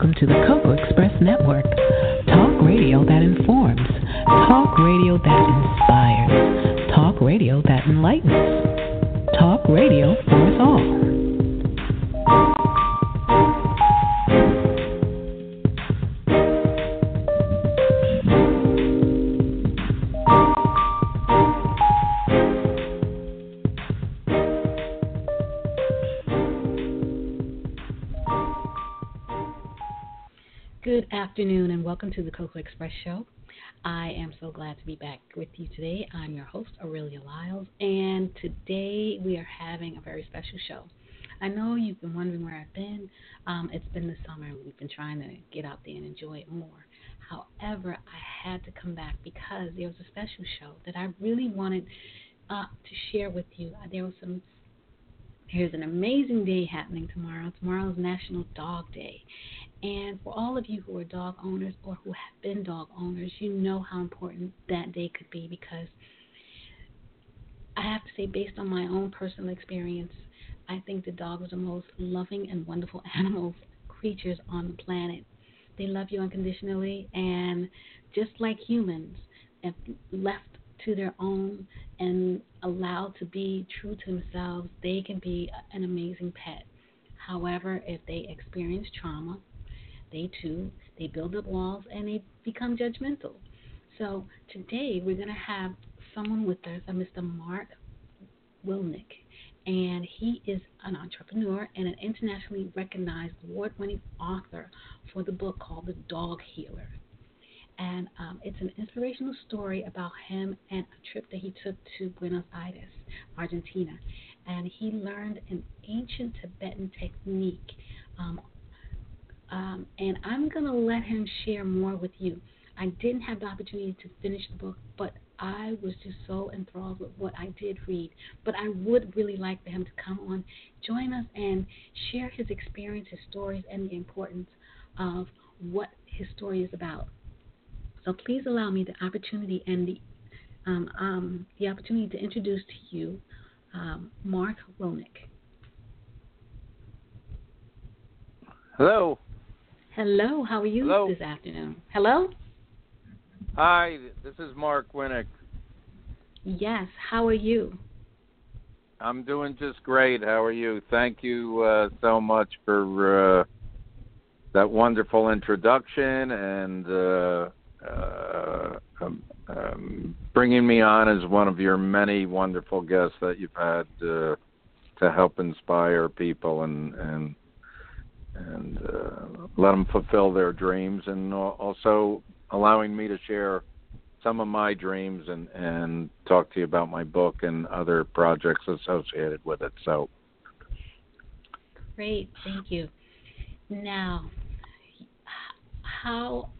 welcome to the Cocoa Express Network. Express Show. I am so glad to be back with you today. I'm your host, Aurelia Lyles, and today we are having a very special show. I know you've been wondering where I've been. Um, it's been the summer, and we've been trying to get out there and enjoy it more. However, I had to come back because there was a special show that I really wanted uh, to share with you. There was some there's an amazing day happening tomorrow. Tomorrow is National Dog Day. And for all of you who are dog owners or who have been dog owners, you know how important that day could be because I have to say, based on my own personal experience, I think the dogs are the most loving and wonderful animals, creatures on the planet. They love you unconditionally, and just like humans, if left to their own and allowed to be true to themselves, they can be an amazing pet. However, if they experience trauma, they too they build up walls and they become judgmental. So today we're going to have someone with us, a Mr. Mark Wilnick, and he is an entrepreneur and an internationally recognized award-winning author for the book called The Dog Healer. And um, it's an inspirational story about him and a trip that he took to Buenos Aires, Argentina. And he learned an ancient Tibetan technique um, um, and I'm going to let him share more with you. I didn't have the opportunity to finish the book, but I was just so enthralled with what I did read. But I would really like for him to come on, join us, and share his experience, his stories, and the importance of what his story is about. So please allow me the opportunity and the um, um, the opportunity to introduce to you um, Mark Wilnick. Hello. Hello, how are you Hello. this afternoon? Hello? Hi, this is Mark Winik. Yes, how are you? I'm doing just great. How are you? Thank you uh, so much for uh, that wonderful introduction and uh, uh, um, um, bringing me on as one of your many wonderful guests that you've had uh, to help inspire people and and and uh, let them fulfill their dreams, and also allowing me to share some of my dreams and and talk to you about my book and other projects associated with it. So great, thank you. Now, how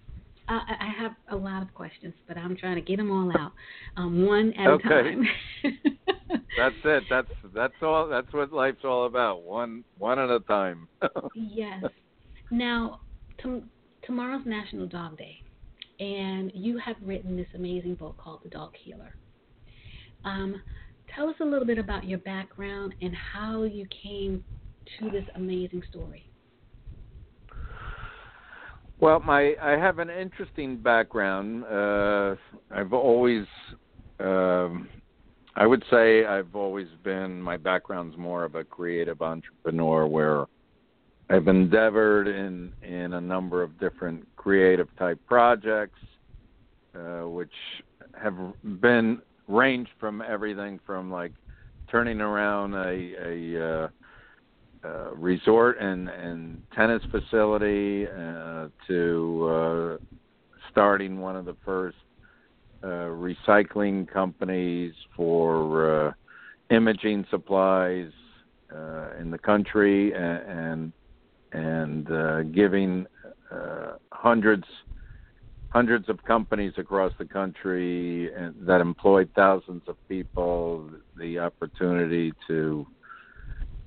I, have a lot of questions, but I'm trying to get them all out, um, one at okay. a time. that's it. That's that's all. That's what life's all about. One one at a time. yes. Now, t- tomorrow's National Dog Day, and you have written this amazing book called The Dog Healer. Um, tell us a little bit about your background and how you came to this amazing story. Well, my I have an interesting background. Uh, I've always, um, I would say, I've always been. My background's more of a creative entrepreneur, where I've endeavored in in a number of different creative type projects, uh, which have been ranged from everything from like turning around a a uh, uh, resort and, and tennis facility uh, to uh, starting one of the first uh, recycling companies for uh, imaging supplies uh, in the country and and, and giving hundreds hundreds of companies across the country that employed thousands of people the opportunity to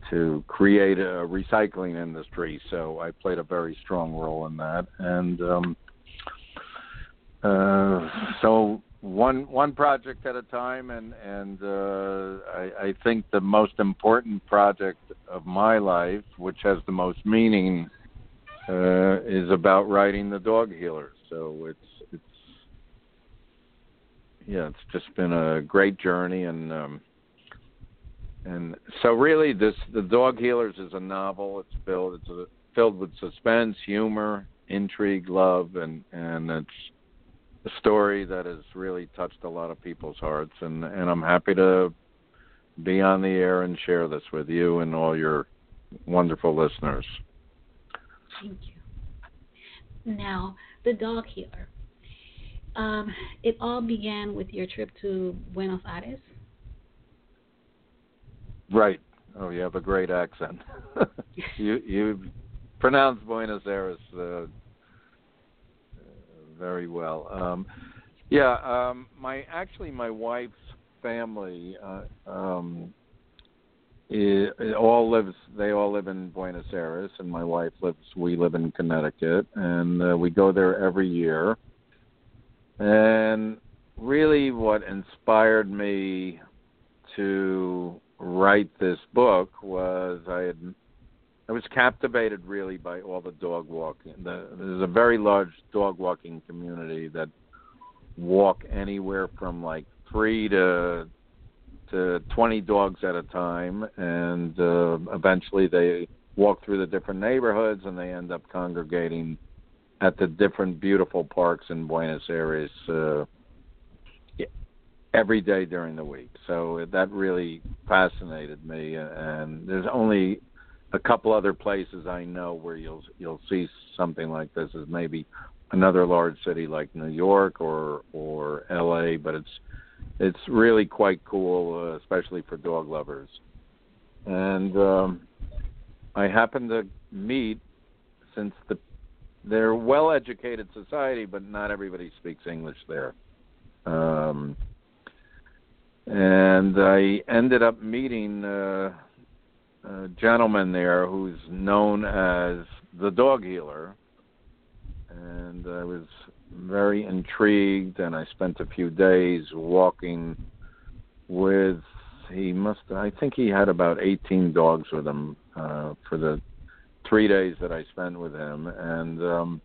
to create a recycling industry. So I played a very strong role in that, and um, uh, so one one project at a time. And and uh, I, I think the most important project of my life, which has the most meaning uh, is about writing the dog healers. So it's it's yeah, it's just been a great journey, and um, and so really, this the dog healers is a novel. It's filled it's a, filled with suspense, humor, intrigue, love, and and it's a story that has really touched a lot of people's hearts, and and I'm happy to be on the air and share this with you and all your wonderful listeners. Thank you. Now, the dog healer. Um, it all began with your trip to Buenos Aires. Right. Oh, you have a great accent. you you pronounce Buenos Aires uh, very well. Um, yeah, um, my actually my wife's family uh, um, all lives. They all live in Buenos Aires, and my wife lives. We live in Connecticut, and uh, we go there every year. And really, what inspired me to write this book was I had I was captivated really by all the dog walking. The, there's a very large dog walking community that walk anywhere from like three to to 20 dogs at a time, and uh, eventually they walk through the different neighborhoods and they end up congregating at the different beautiful parks in Buenos Aires uh, every day during the week. So that really fascinated me, and there's only a couple other places I know where you'll you'll see something like this is maybe another large city like New York or or LA, but it's it's really quite cool, uh, especially for dog lovers. And um, I happen to meet since the they're well-educated society, but not everybody speaks English there. Um, and I ended up meeting uh, a gentleman there who's known as the dog healer, and I was very intrigued. And I spent a few days walking with. He must. I think he had about 18 dogs with him uh, for the three days that I spent with him, and um,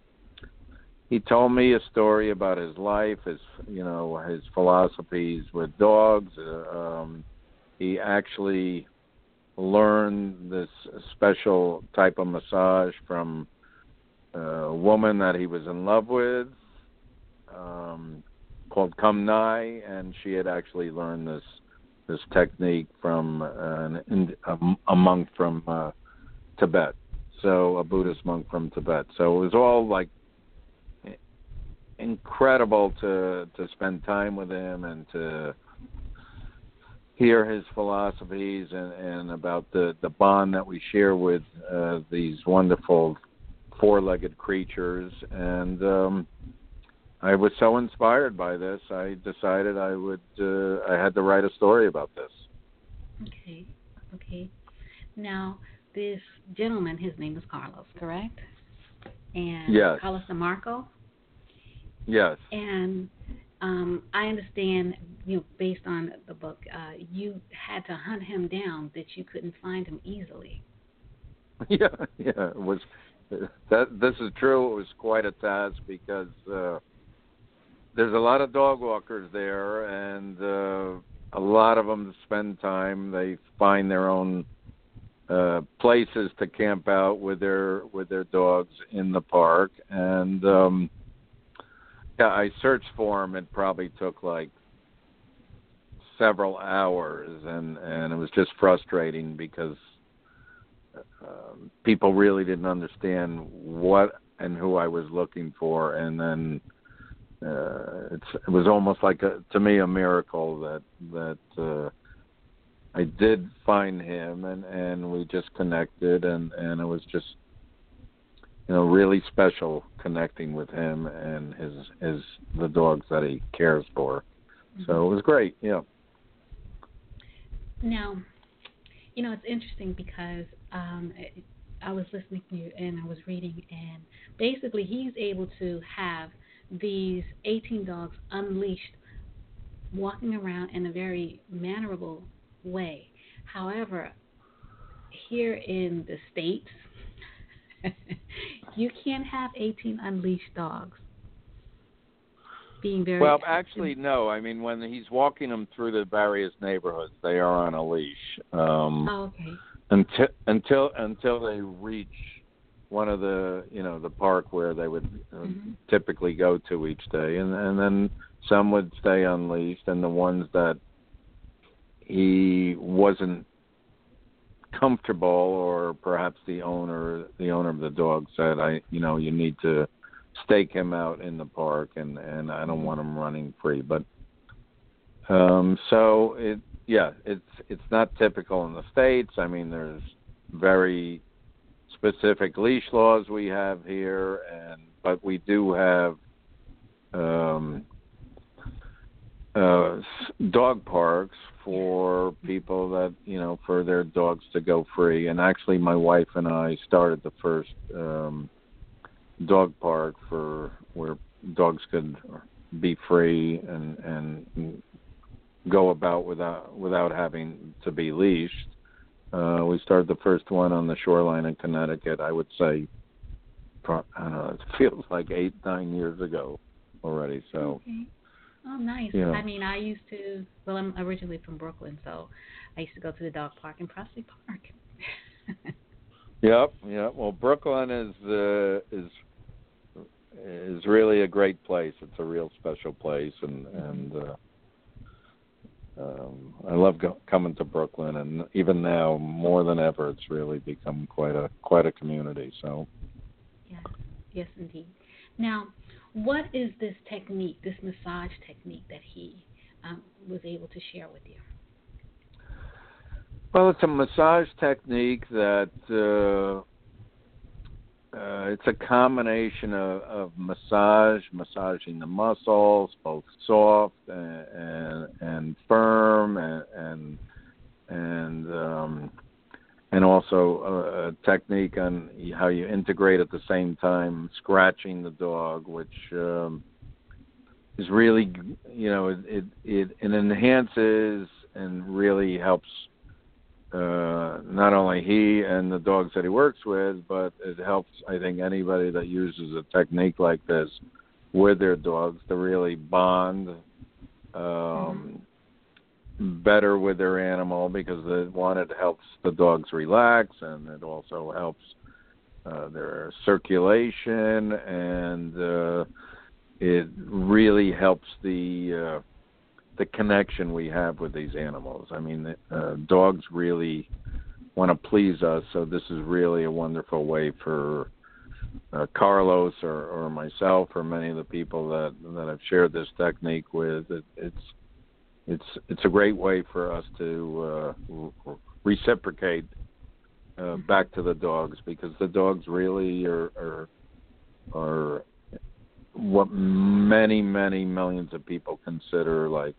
he told me a story about his life, his you know his philosophies with dogs. Uh, um, he actually learned this special type of massage from a woman that he was in love with, um, called Kum Nye, and she had actually learned this this technique from an, a, a monk from uh, Tibet, so a Buddhist monk from Tibet. So it was all like incredible to to spend time with him and to hear his philosophies and, and about the the bond that we share with uh, these wonderful four-legged creatures and um I was so inspired by this I decided I would uh, I had to write a story about this. Okay. Okay. Now, this gentleman his name is Carlos, correct? And yes. Carlos DeMarco? Yes. And um, I understand, you know, based on the book, uh, you had to hunt him down; that you couldn't find him easily. Yeah, yeah, it was. That this is true. It was quite a task because uh, there's a lot of dog walkers there, and uh, a lot of them spend time. They find their own uh, places to camp out with their with their dogs in the park, and um, yeah, I searched for him. It probably took like several hours, and and it was just frustrating because um, people really didn't understand what and who I was looking for, and then uh, it's it was almost like a to me a miracle that that uh, I did find him, and and we just connected, and and it was just you know really special connecting with him and his his the dogs that he cares for. Mm-hmm. So it was great. Yeah. Now, you know it's interesting because um, I was listening to you and I was reading, and basically he's able to have these 18 dogs unleashed, walking around in a very mannerable way. However, here in the states, you can't have 18 unleashed dogs. Being very well, actually, no. I mean, when he's walking them through the various neighborhoods, they are on a leash. Um, oh, okay. Until until until they reach one of the you know the park where they would uh, mm-hmm. typically go to each day, and and then some would stay unleashed, and the ones that he wasn't comfortable or perhaps the owner the owner of the dog said i you know you need to stake him out in the park and and i don't want him running free. But um so it yeah it's it's not typical in the states. I mean there's very specific leash laws we have here and but we do have um uh dog parks for people that you know for their dogs to go free. And actually my wife and I started the first um dog park for where dogs could be free and and go about without without having to be leashed. Uh we started the first one on the shoreline in Connecticut I would say I don't know it feels like 8 9 years ago already so. Okay. Oh, nice. I mean, I used to. Well, I'm originally from Brooklyn, so I used to go to the dog park in Prospect Park. yep, yep. Well, Brooklyn is uh, is is really a great place. It's a real special place, and and uh, um, I love go- coming to Brooklyn. And even now, more than ever, it's really become quite a quite a community. So. Yes, yes, indeed. Now, what is this technique, this massage technique that he um, was able to share with you? Well, it's a massage technique that uh, uh, it's a combination of, of massage, massaging the muscles, both soft and and, and firm, and and, and um, and also a, technique on how you integrate at the same time scratching the dog, which um, is really you know it it, it, it enhances and really helps uh, not only he and the dogs that he works with, but it helps I think anybody that uses a technique like this with their dogs to really bond. Um, mm-hmm better with their animal because it, one it helps the dogs relax and it also helps uh, their circulation and uh, it really helps the uh, the connection we have with these animals. I mean, uh, dogs really want to please us, so this is really a wonderful way for uh, Carlos or, or myself or many of the people that that I've shared this technique with. It, it's it's it's a great way for us to uh, reciprocate uh, back to the dogs because the dogs really are are are what many many millions of people consider like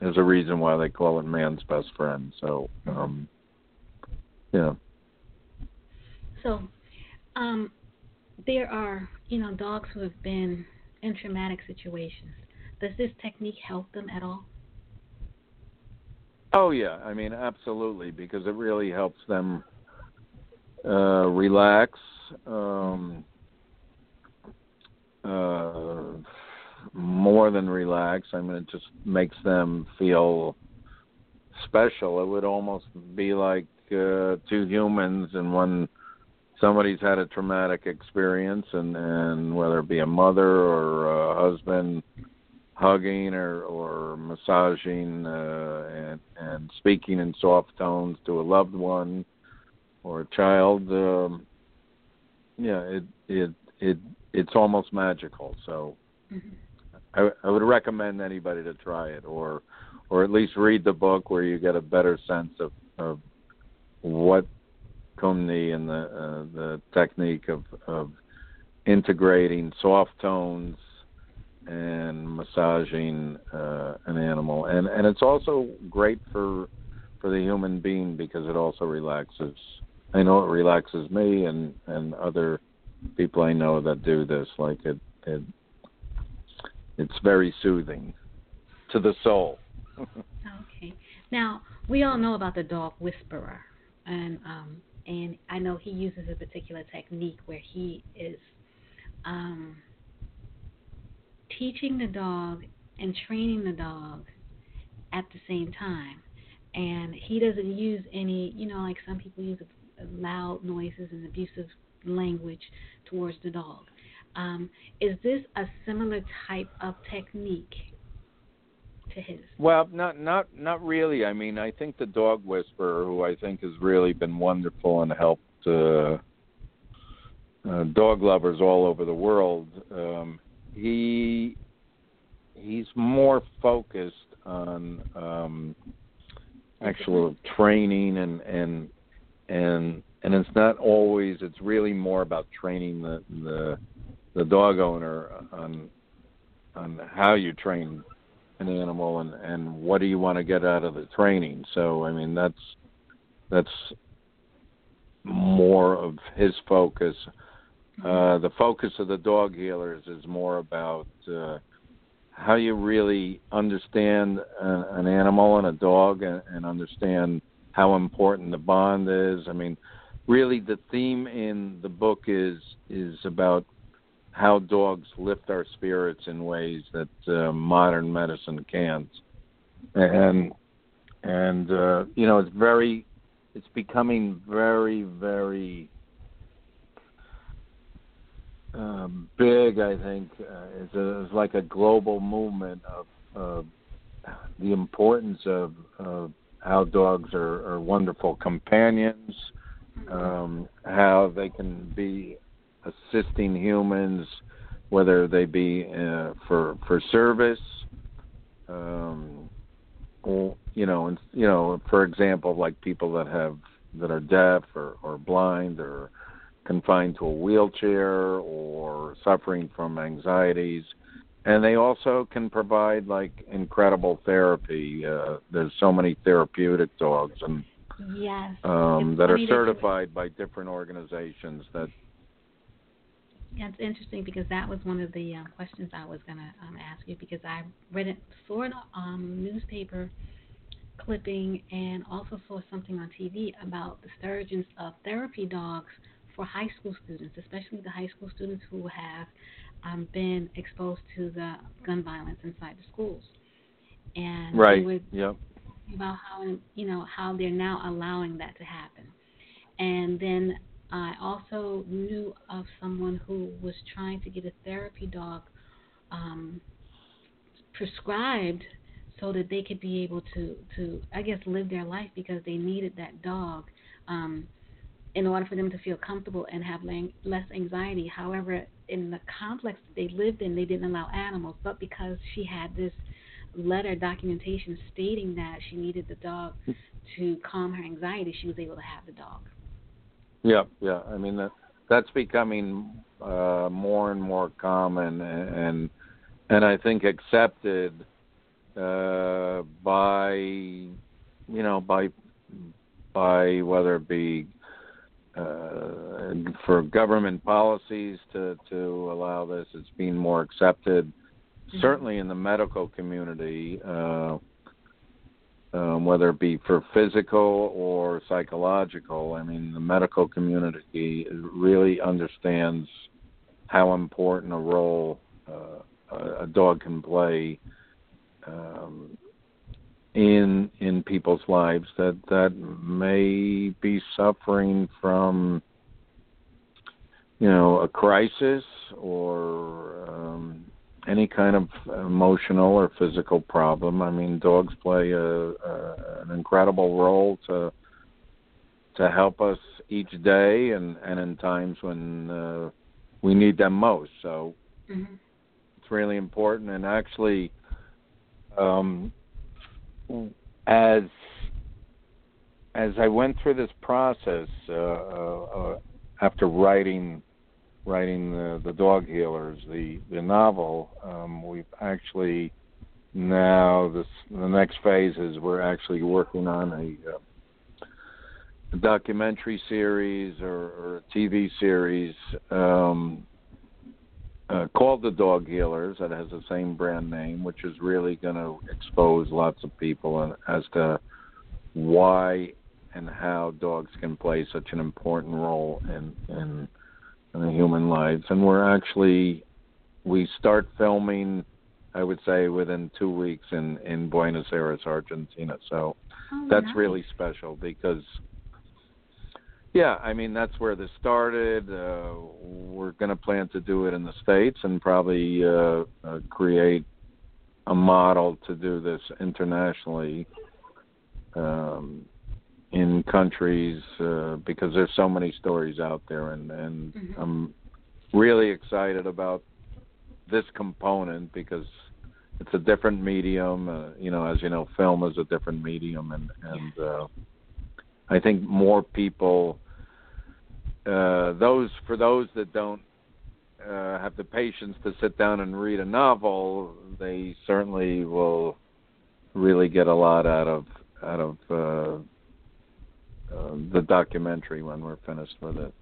there's a reason why they call it man's best friend. So um yeah. So um there are you know dogs who have been in traumatic situations. Does this technique help them at all Oh yeah, I mean absolutely because it really helps them uh, relax. Um, uh, more than relax. I mean, it just makes them feel special. It would almost be like uh, two humans, and when somebody's had a traumatic experience, and and whether it be a mother or a husband hugging or or massaging uh, and and speaking in soft tones to a loved one or a child um yeah it it it it's almost magical so mm-hmm. I, I would recommend anybody to try it or or at least read the book where you get a better sense of of what Kum Nye and the uh, the technique of of integrating soft tones and massaging uh, an animal, and and it's also great for for the human being because it also relaxes. I know it relaxes me and and other people I know that do this. Like it it it's very soothing to the soul. okay. Now we all know about the dog whisperer, and um, and I know he uses a particular technique where he is um, teaching the dog and training the dog at the same time. And he doesn't use any, you know, like some people use loud noises and abusive language towards the dog. Um, is this a similar type of technique to his? Well, not not not really. I mean, I think the dog whisperer, who I think has really been wonderful and helped uh, uh, dog lovers all over the world, um, he he's more focused on um, actual training and and and and it's not always. It's really more about training the the the dog owner on on how you train an animal and and what do you want to get out of the training. So I mean that's that's more of his focus. Uh, the focus of the dog healers is more about uh, how you really understand an, an animal and a dog and, and understand how important the bond is. I mean, really, the theme in the book is is about how dogs lift our spirits in ways that uh, modern medicine can't. And and uh, you know, it's very, it's becoming very very um, big. I think uh, it's, a, it's like a global movement of the importance of, of how dogs are, are wonderful companions, um, how they can be assisting humans, whether they be uh, for for service, um, or you know, and you know, for example, like people that have that are deaf or, or blind or confined to a wheelchair or suffering from anxieties. And they also can provide like incredible therapy. Uh there's so many therapeutic dogs and yes. um that are certified by different organizations that yeah, it's interesting because that was one of the uh, questions I was going to um, ask you because I read it, saw an um, newspaper clipping and also saw something on TV about the sturgeons of therapy dogs for high school students, especially the high school students who have um, been exposed to the gun violence inside the schools. And right. would, yep. about how you know how they're now allowing that to happen. And then I also knew of someone who was trying to get a therapy dog um, prescribed so that they could be able to to I guess live their life because they needed that dog um, in order for them to feel comfortable and have less anxiety. However, in the complex they lived in, they didn't allow animals, but because she had this letter documentation stating that she needed the dog to calm her anxiety, she was able to have the dog. Yeah, yeah. I mean that that's becoming uh, more and more common, and and I think accepted uh, by you know by by whether it be uh, for government policies to to allow this. It's being more accepted, mm-hmm. certainly in the medical community, uh, um, whether it be for physical or psychological. I mean, the medical community really understands how important a role uh, a dog can play. Um, in in people's lives that that may be suffering from you know a crisis or um, any kind of emotional or physical problem. I mean, dogs play a, a an incredible role to to help us each day and and in times when uh, we need them most. So mm-hmm. it's really important. And actually, um, as as I went through this process uh, uh, uh, after writing writing the, the dog healers, the the novel, um, we've actually now this the next phase is we're actually working on a, uh, a documentary series or, or, a TV series um, uh, called the Dog Healers that has the same brand name, which is really going to expose lots of people as to why and how dogs can play such an important role in in, in the human lives. And we're actually we start filming, I would say, within two weeks in in Buenos Aires, Argentina. So Oh, that's nice. really special because yeah i mean that's where this started uh we're going to plan to do it in the states and probably uh, uh create a model to do this internationally um in countries uh because there's so many stories out there and and Mhm. i'm really excited about this component because it's a different medium. Uh, you know, as you know, film is a different medium, and and uh, I think more people, uh, those for those that don't uh, have the patience to sit down and read a novel, they certainly will really get a lot out of out of uh, uh, the documentary when we're finished with it.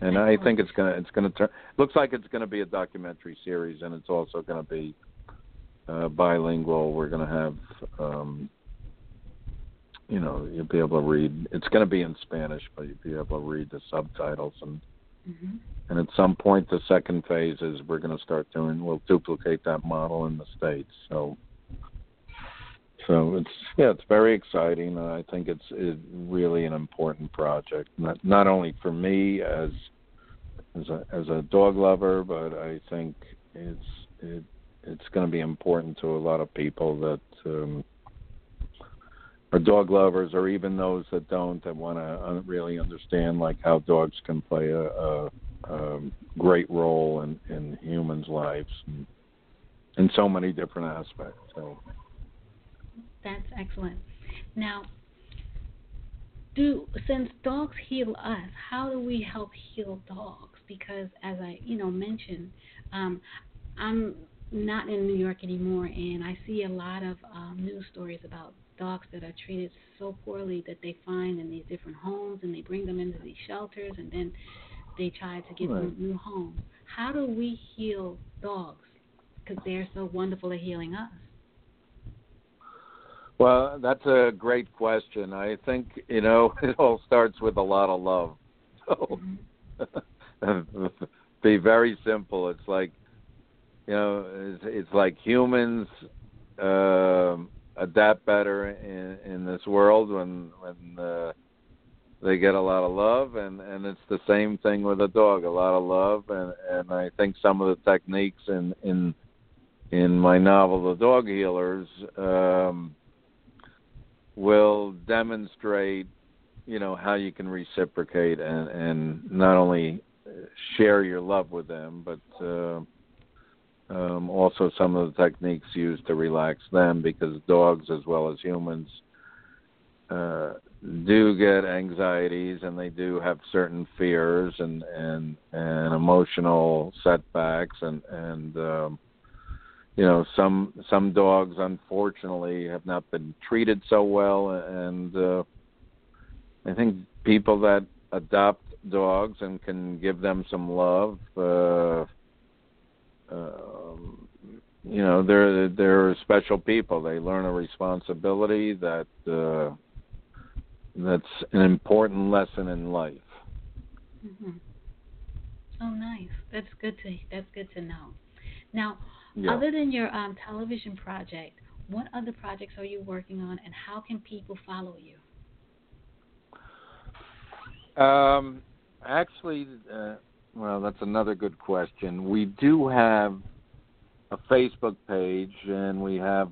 And I think it's gonna it's gonna turn looks like it's gonna be a documentary series, and it's also gonna be uh, bilingual. We're gonna have um, you know you'll be able to read. It's gonna be in Spanish, but you'll be able to read the subtitles. And Mhm. and at some point, the second phase is we're gonna start doing. We'll duplicate that model in the states. So. So it's yeah, it's very exciting. I think it's, it's really an important project, not not only for me as as a as a dog lover, but I think it's it it's going to be important to a lot of people that um, are dog lovers, or even those that don't that want to uh, really understand like how dogs can play a, a, a great role in in humans' lives in so many different aspects. So. That's excellent. Now, do since dogs heal us, how do we help heal dogs? Because as I, you know, mentioned, um, I'm not in New York anymore, and I see a lot of um, news stories about dogs that are treated so poorly that they find in these different homes, and they bring them into these shelters, and then they try to give them new homes. How do we heal dogs? Because they're so wonderful at healing us. Well, that's a great question. I think you know it all starts with a lot of love. So, Mhm. be very simple. It's like you know, it's, it's like humans um adapt better in in this world when when uh, they get a lot of love, and and it's the same thing with a dog. A lot of love, and and I think some of the techniques in in in my novel, The Dog Healers. um will demonstrate you know how you can reciprocate and and not only share your love with them but uh, um, also some of the techniques used to relax them because dogs as well as humans uh, do get anxieties and they do have certain fears and and and emotional setbacks and and um, you know some some dogs unfortunately have not been treated so well and uh i think people that adopt dogs and can give them some love uh um you know they're they're special people they learn a responsibility that uh that's an important lesson in life hmm Oh, nice. That's good to that's good to know. Now, yeah other than your um, television project, what other projects are you working on, and how can people follow you? Um, actually, uh, well, that's another good question. We do have a Facebook page, and we have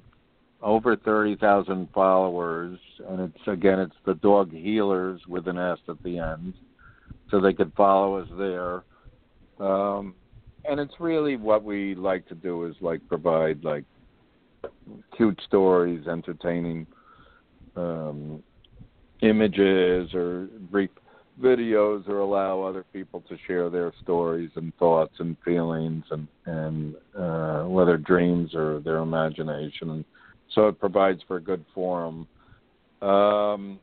over thirty thousand followers, and it's again, it's the Dog Healers with an S at the end, so they could follow us there. Um, and it's really what we like to do is like provide like cute stories, entertaining um, images, or brief videos or allow other people to share their stories and thoughts and feelings and and uh, whether dreams or their imagination so it provides for a good forum. Um,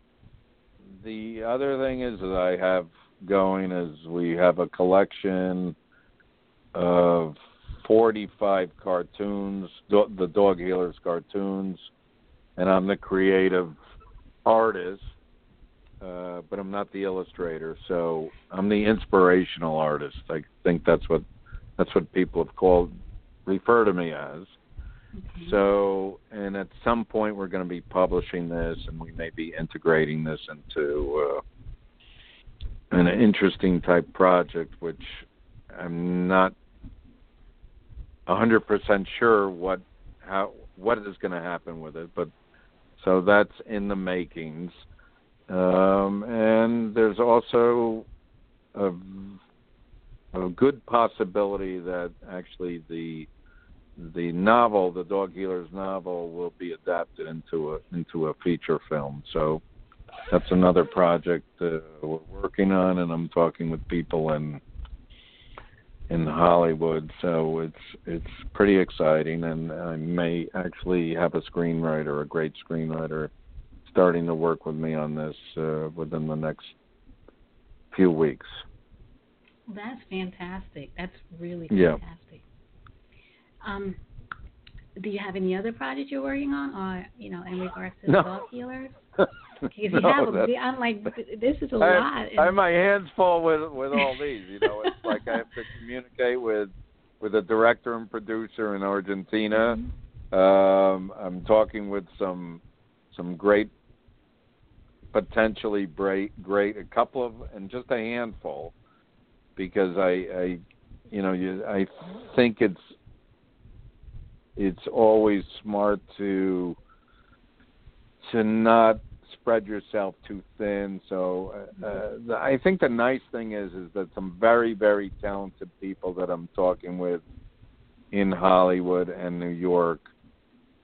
the other thing is that I have going is we have a collection of 45 cartoons, do- the Dog Healers cartoons, and I'm the creative artist uh, but I'm not the illustrator. So I'm the inspirational artist. I think that's what that's what people have called refer to me as. Okay. So, and at some point we're going to be publishing this, and we may be integrating this into uh, an interesting type project, which I'm not a hundred percent sure what how what is going to happen with it, but so that's in the makings. Um, and there's also a, a good possibility that actually the the novel, the Dog Healers novel, will be adapted into a into a feature film. So that's another project uh, we're working on, and I'm talking with people in in Hollywood. So it's it's pretty exciting, and I may actually have a screenwriter, a great screenwriter, starting to work with me on this uh, within the next few weeks. That's fantastic. That's really Yeah. fantastic. Um, do you have any other projects you're working on, or you know, in regards to No. dog healers? Because you No, have a I'm like, this is a I, lot. I have my hands full with with all these. You know, it's like I have to communicate with with a director and producer in Argentina. Mhm. Um, I'm talking with some some great, potentially great, great a couple of and just a handful, because I, I, you know, you, I think it's it's always smart to to not spread yourself too thin. So uh, uh, the, I think the nice thing is is that some very very talented people that I'm talking with in Hollywood and New York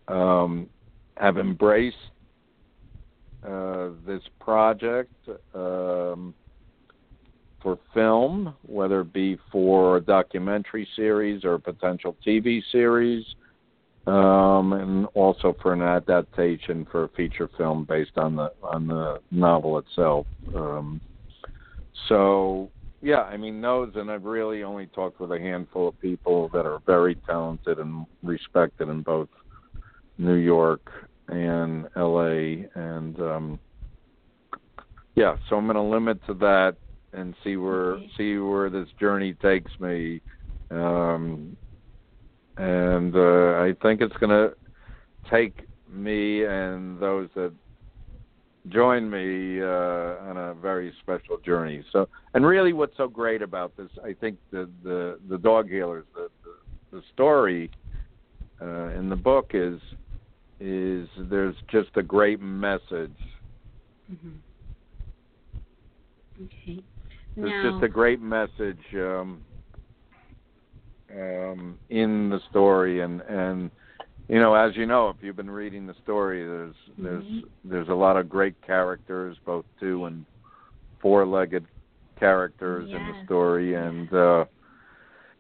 um, have embraced uh, this project um, for film, whether it be for a documentary series or a potential TV series, um, and also for an adaptation for a feature film based on the on the novel itself. Um, so yeah, I mean those, and I've really only talked with a handful of people that are very talented and respected in both New York and LA, and um, yeah, so I'm going to limit to that and see where Okay. see where this journey takes me. Um, and uh, I think it's going to take me and those that join me uh, on a very special journey. So, and really, what's so great about this, I think the the the dog healers, the the, the story uh, in the book is is there's just a great message. Mhm. Okay. There's now, just a great message um, um, in the story, and and you know, as you know, if you've been reading the story, there's there's Mhm. there's a lot of great characters, both two and four-legged characters in the story, and uh,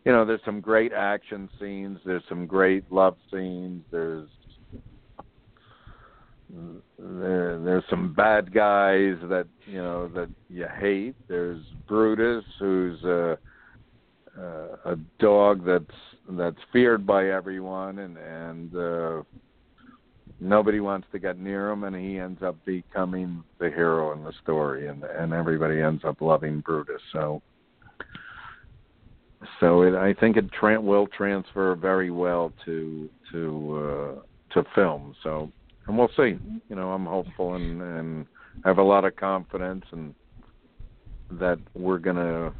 you know, there's some great action scenes. There's some great love scenes. There's there there's some bad guys that you know that you hate. There's Brutus, who's a a, a dog that's that's feared by everyone, and and uh, nobody wants to get near him, and he ends up becoming the hero in the story, and and everybody ends up loving Brutus. So. So it, I think it tra- will transfer very well to to uh, to film. So and we'll see. You know, I'm hopeful and and have a lot of confidence and that we're gonna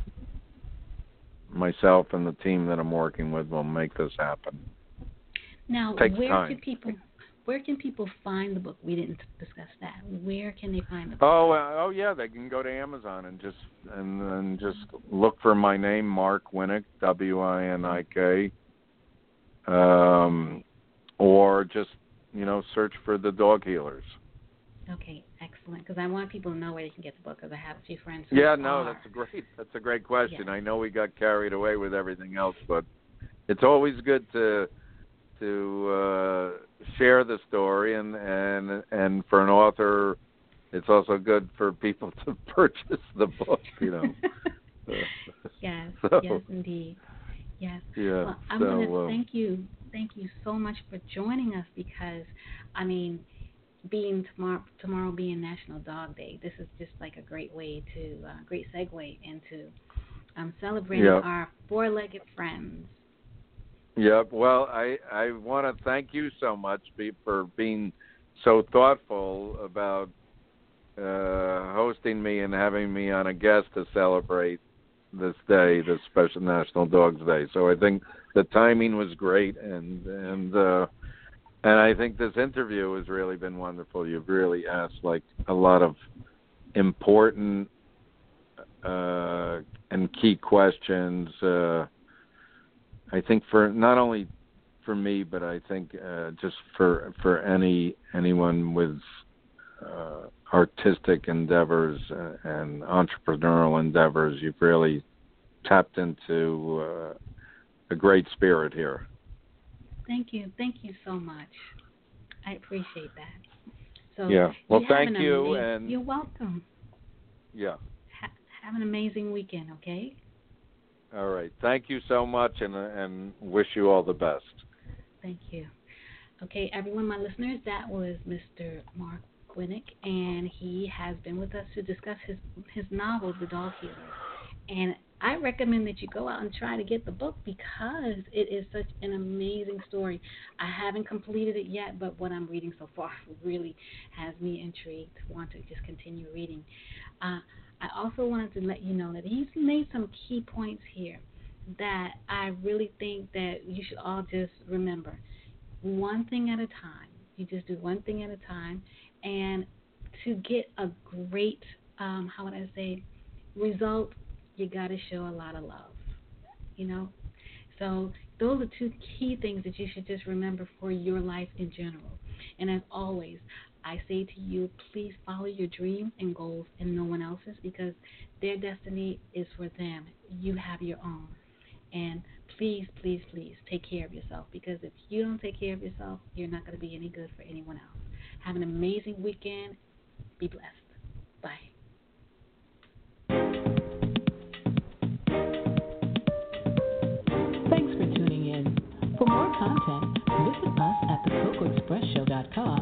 myself and the team that I'm working with will make this happen. now where time. can people where can people find the book? We didn't discuss that. Where can they find the book? Oh, uh, oh yeah, they can go to Amazon and just and and just look for my name, Mark Winik, W I N I K, um, or just you know search for the Dog Healers. Okay, excellent. Because I want people to know where they can get the book. Because I have a few friends. Yeah, no, are. that's a great that's a great question. Yeah. I know we got carried away with everything else, but it's always good to to uh, share the story and and and for an author, it's also good for people to purchase the book. You know. yes, So- yes, indeed. Yes. yeah. Well, I'm so going to uh, thank you, thank you so much for joining us because, I mean, being tomorrow, tomorrow being National Dog Day, this is just like a great way to, uh, great segue into um, celebrating our four-legged friends. Yep. Well, I I want to thank you so much for being so thoughtful about uh, hosting me and having me on a guest to celebrate this day, this special National Dogs Day. So I think the timing was great, and and uh, and I think this interview has really been wonderful. You've really asked like a lot of important uh, and key questions. Uh, I think for not only for me, but I think uh, just for for any anyone with uh, artistic endeavors and entrepreneurial endeavors, you've really tapped into uh, a great spirit here. Thank you, thank you so much. I appreciate that. So yeah, well, thank you, amazing, and you're welcome. Yeah. Ha- have an amazing weekend, okay? All right. Thank you so much, and and wish you all the best. Thank you. Okay, everyone, my listeners, that was Mr. Mark Winik, and he has been with us to discuss his his novel, The Dog Healer. And I recommend that you go out and try to get the book because it is such an amazing story. I haven't completed it yet, but what I'm reading so far really has me intrigued, want to just continue reading. Uh, I also wanted to let you know that he's made some key points here that I really think that you should all just remember. One thing at a time. You just do one thing at a time, and to get a great, um, how would I say, result, you got to show a lot of love. You know, so those are two key things that you should just remember for your life in general. And as always, I say to you, please follow your dreams and goals and no one else's because their destiny is for them. You have your own. And please, please, please take care of yourself because if you don't take care of yourself, you're not going to be any good for anyone else. Have an amazing weekend. Be blessed. Bye. Thanks for tuning in. For more content, visit us at thecocoexpressshow.com,